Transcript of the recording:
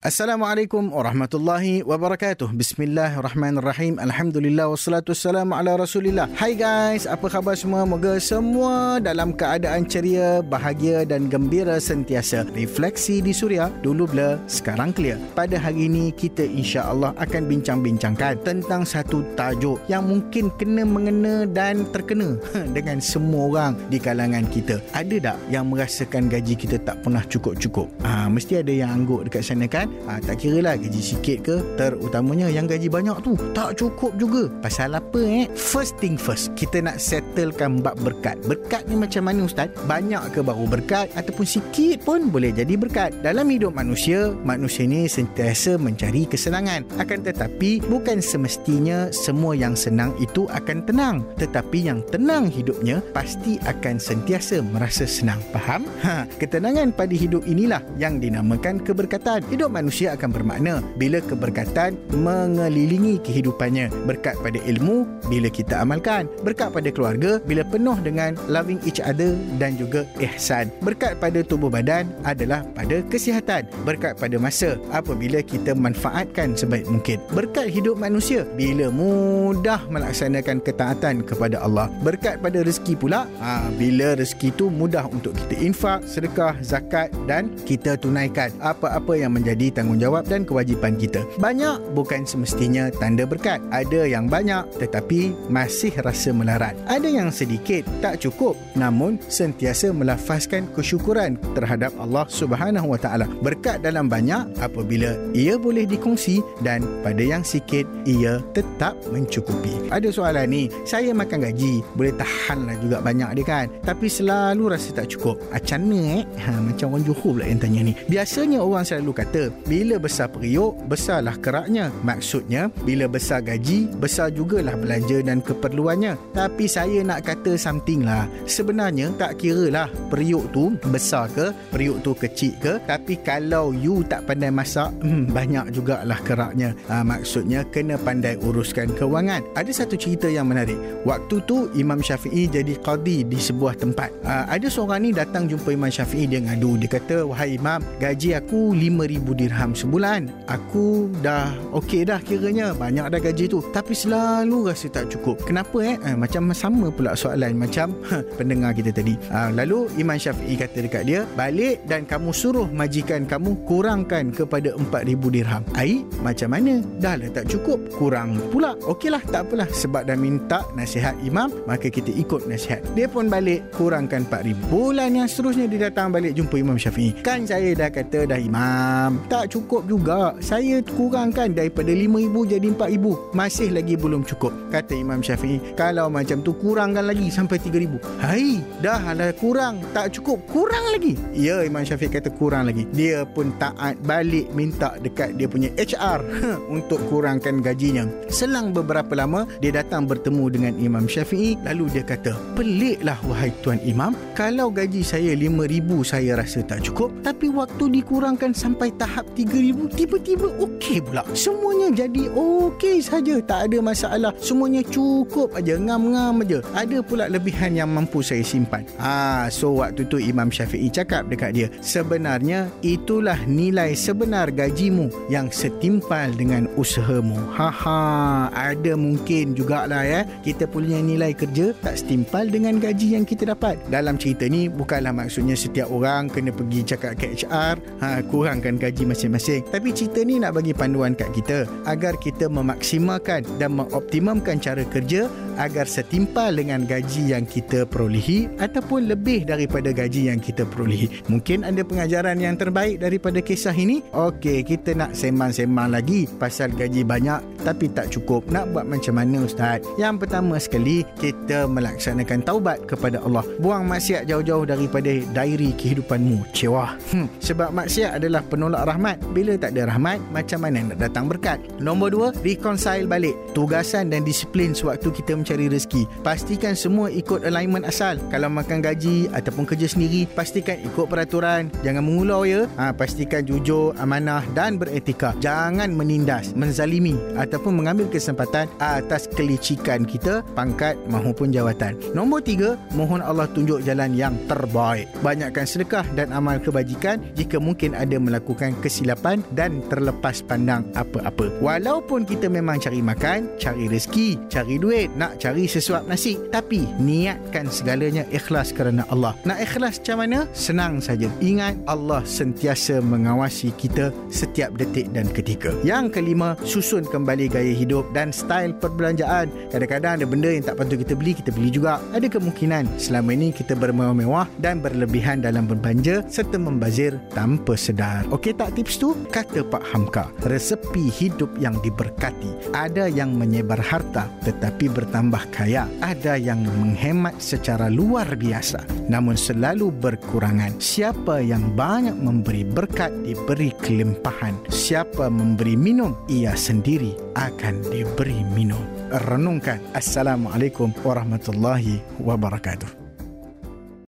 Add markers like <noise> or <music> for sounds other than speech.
Assalamualaikum warahmatullahi wabarakatuh. Bismillahirrahmanirrahim. Alhamdulillah wassalatu wassalamu ala Rasulillah. Hai guys, apa khabar semua? Moga semua dalam keadaan ceria, bahagia dan gembira sentiasa. Refleksi di Suria, dulu blur, sekarang clear. Pada hari ini kita insya-Allah akan bincang-bincangkan tentang satu tajuk yang mungkin kena mengena dan terkena <laughs> dengan semua orang di kalangan kita. Ada tak yang merasakan gaji kita tak pernah cukup-cukup? Ah, mesti ada yang angguk dekat sana kan? Ha, tak kira lah gaji sikit ke terutamanya yang gaji banyak tu. Tak cukup juga. Pasal apa eh? First thing first kita nak settlekan bab berkat. Berkat ni macam mana ustaz? Banyak ke baru berkat ataupun sikit pun boleh jadi berkat? Dalam hidup manusia manusia ni sentiasa mencari kesenangan. Akan tetapi bukan semestinya semua yang senang itu akan tenang. Tetapi yang tenang hidupnya pasti akan sentiasa merasa senang. Faham? Ha ketenangan pada hidup inilah yang dinamakan keberkatan. Hidup manusia akan bermakna bila keberkatan mengelilingi kehidupannya. Berkat pada ilmu bila kita amalkan. Berkat pada keluarga bila penuh dengan loving each other dan juga ihsan. Berkat pada tubuh badan adalah pada kesihatan. Berkat pada masa apabila kita manfaatkan sebaik mungkin. Berkat hidup manusia bila mudah melaksanakan ketaatan kepada Allah. Berkat pada rezeki pula ha, bila rezeki itu mudah untuk kita infak, sedekah, zakat dan kita tunaikan apa-apa yang menjadi tanggungjawab dan kewajipan kita. Banyak bukan semestinya tanda berkat. Ada yang banyak tetapi masih rasa melarat. Ada yang sedikit tak cukup namun sentiasa melafazkan kesyukuran terhadap Allah Subhanahu Wa Taala. Berkat dalam banyak apabila ia boleh dikongsi dan pada yang sikit ia tetap mencukupi. Ada soalan ni, saya makan gaji boleh tahanlah juga banyak dia kan. Tapi selalu rasa tak cukup. Macam mana eh? Ha, macam orang Johor pula yang tanya ni. Biasanya orang selalu kata bila besar periuk, besarlah keraknya. Maksudnya, bila besar gaji, besar jugalah belanja dan keperluannya. Tapi saya nak kata something lah. Sebenarnya, tak kira lah periuk tu besar ke, periuk tu kecil ke. Tapi kalau you tak pandai masak, hmm, banyak jugalah keraknya. Ha, maksudnya, kena pandai uruskan kewangan. Ada satu cerita yang menarik. Waktu tu, Imam Syafi'i jadi qadi di sebuah tempat. Ha, ada seorang ni datang jumpa Imam Syafi'i, dia ngadu. Dia kata, wahai Imam, gaji aku 5,000 dirham sebulan. Aku dah okey dah kiranya. Banyak dah gaji tu. Tapi selalu rasa tak cukup. Kenapa eh, eh macam sama pula soalan. Macam <laughs> ha, pendengar kita tadi. Ha, lalu Imam Syafi'i kata dekat dia balik dan kamu suruh majikan kamu kurangkan kepada 4000 dirham. Ai macam mana? Dah lah tak cukup. Kurang pula. Okeylah tak apalah. Sebab dah minta nasihat imam maka kita ikut nasihat. Dia pun balik kurangkan 4000 bulan yang seterusnya dia datang balik jumpa Imam Syafi'i. Kan saya dah kata dah imam. Tak cukup juga. Saya kurangkan daripada 5,000 jadi 4,000. Masih lagi belum cukup. Kata Imam Syafi'i, kalau macam tu kurangkan lagi sampai 3,000. Hai, dah lah kurang. Tak cukup, kurang lagi. Ya, Imam Syafi'i kata kurang lagi. Dia pun taat balik minta dekat dia punya HR <laughs> untuk kurangkan gajinya. Selang beberapa lama, dia datang bertemu dengan Imam Syafi'i. Lalu dia kata, peliklah wahai Tuan Imam. Kalau gaji saya 5,000 saya rasa tak cukup. Tapi waktu dikurangkan sampai tahap tahap 3000 tiba-tiba okey pula. Semuanya jadi okey saja. Tak ada masalah. Semuanya cukup aja. Ngam-ngam aja. Ada pula lebihan yang mampu saya simpan. Ah so waktu tu Imam Syafi'i cakap dekat dia sebenarnya itulah nilai sebenar gajimu yang setimpal dengan usahamu. Haha ada mungkin jugalah ya. Kita punya nilai kerja tak setimpal dengan gaji yang kita dapat. Dalam cerita ni bukanlah maksudnya setiap orang kena pergi cakap ke HR ha kurangkan gaji masing-masing. Tapi cerita ni nak bagi panduan kat kita agar kita memaksimalkan dan mengoptimumkan cara kerja agar setimpal dengan gaji yang kita perolehi ataupun lebih daripada gaji yang kita perolehi. Mungkin ada pengajaran yang terbaik daripada kisah ini. Okey, kita nak sembang-sembang lagi pasal gaji banyak tapi tak cukup. Nak buat macam mana Ustaz? Yang pertama sekali, kita melaksanakan taubat kepada Allah. Buang maksiat jauh-jauh daripada dairi kehidupanmu. Cewah. Hmm. Sebab maksiat adalah penolak rahmat. Bila tak ada rahmat, macam mana nak datang berkat? Nombor dua, reconcile balik. Tugasan dan disiplin sewaktu kita cari rezeki. Pastikan semua ikut alignment asal. Kalau makan gaji ataupun kerja sendiri, pastikan ikut peraturan. Jangan mengulau ya. Ha, pastikan jujur, amanah dan beretika. Jangan menindas, menzalimi ataupun mengambil kesempatan atas kelicikan kita, pangkat maupun jawatan. Nombor tiga, mohon Allah tunjuk jalan yang terbaik. Banyakkan sedekah dan amal kebajikan jika mungkin ada melakukan kesilapan dan terlepas pandang apa-apa. Walaupun kita memang cari makan, cari rezeki, cari duit, nak cari sesuap nasi, tapi niatkan segalanya ikhlas kerana Allah. Nak ikhlas macam mana? Senang saja. Ingat Allah sentiasa mengawasi kita setiap detik dan ketika. Yang kelima, susun kembali gaya hidup dan style perbelanjaan. Kadang-kadang ada benda yang tak patut kita beli, kita beli juga. Ada kemungkinan selama ini kita bermewah-mewah dan berlebihan dalam berbelanja serta membazir tanpa sedar. Okey tak tips tu? Kata Pak Hamka, resepi hidup yang diberkati. Ada yang menyebar harta tetapi bertambah kaya. Ada yang menghemat secara luar biasa namun selalu berkurangan. Siapa yang banyak memberi berkat diberi kelimpahan. Siapa memberi minum, ia sendiri akan diberi minum. Renungkan. Assalamualaikum warahmatullahi wabarakatuh.